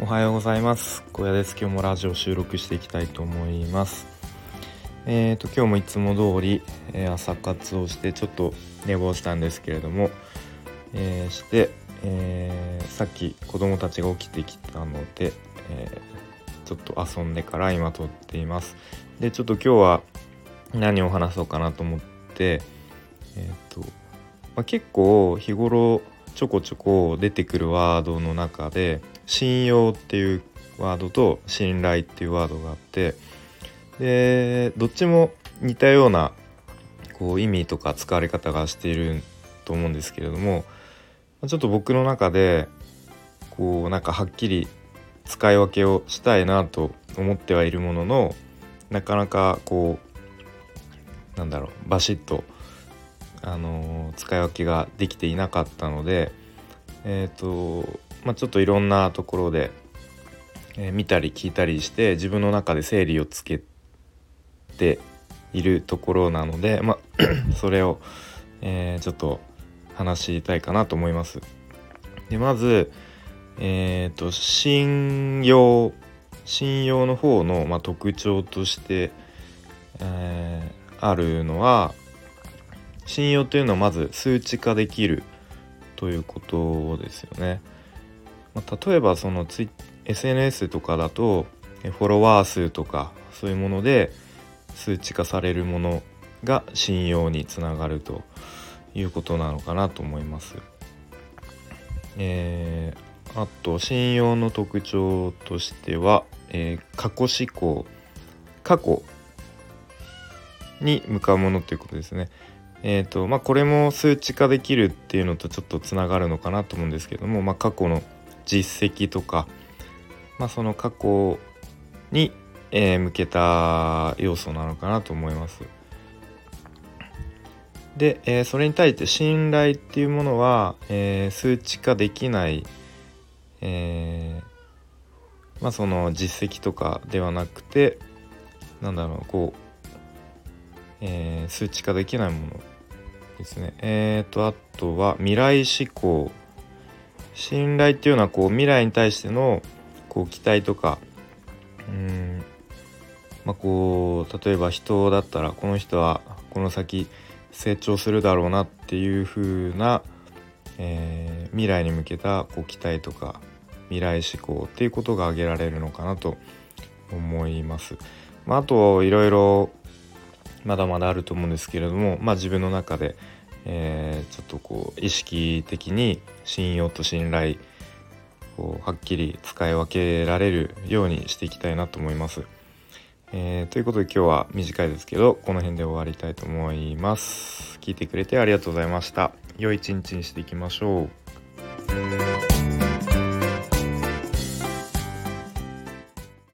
おはようございます。小屋です今日もラジオ収録していきたいと思います。えーと今日もいつも通り、えー、朝活をしてちょっと寝坊したんですけれども、えー、して、えー、さっき子供たちが起きてきたので、えちょっと遊んでから今撮っています。でちょっと今日は何を話そうかなと思ってえっ、と、まあ、結構日頃ちょこちょこ出てくるワードの中で信用っていうワードと信頼っていうワードがあってでどっちも似たようなこう意味とか使われ方がしていると思うんですけれどもちょっと僕の中でこうなんかはっきり使い分けをしたいなと思ってはいるもののなかなかこうなんだろうバシッとあの使い分けができていなかったのでえっ、ー、とまあ、ちょっといろんなところで、えー、見たり聞いたりして自分の中で整理をつけているところなので、まあ それを、えー、ちょっと話したいかなと思います。でまず、えっ、ー、と信用信用の方の、まあ、特徴として、えー、あるのは信用というのはまず数値化できるということですよね。まあ、例えばそのツイ SNS とかだとフォロワー数とかそういうもので数値化されるものが信用につながるということなのかなと思います。えー、あと信用の特徴としては、えー、過去思考過去に向かうものということですね。えーとまあ、これも数値化できるっていうのとちょっとつながるのかなと思うんですけども、まあ、過去の実績とか、まあ、その過去に、えー、向けた要素なのかなと思います。で、えー、それに対して信頼っていうものは、えー、数値化できない、えまあ、その実績とかではなくてなんだろうこうえー、数値化できないものですね。えーと、あとは未来志向。信頼っていうのはこう未来に対してのこう期待とか、うん、まあこう、例えば人だったらこの人はこの先成長するだろうなっていう風な、えー、未来に向けたこう期待とか未来志向っていうことが挙げられるのかなと思います。まあ、あといろいろまだまだあると思うんですけれども、まあ、自分の中で、えー、ちょっとこう意識的に信用と信頼をはっきり使い分けられるようにしていきたいなと思います。えー、ということで今日は短いですけどこの辺で終わりたいと思います。聞いてくれてありがとうございました。良い一日にしていきましょう。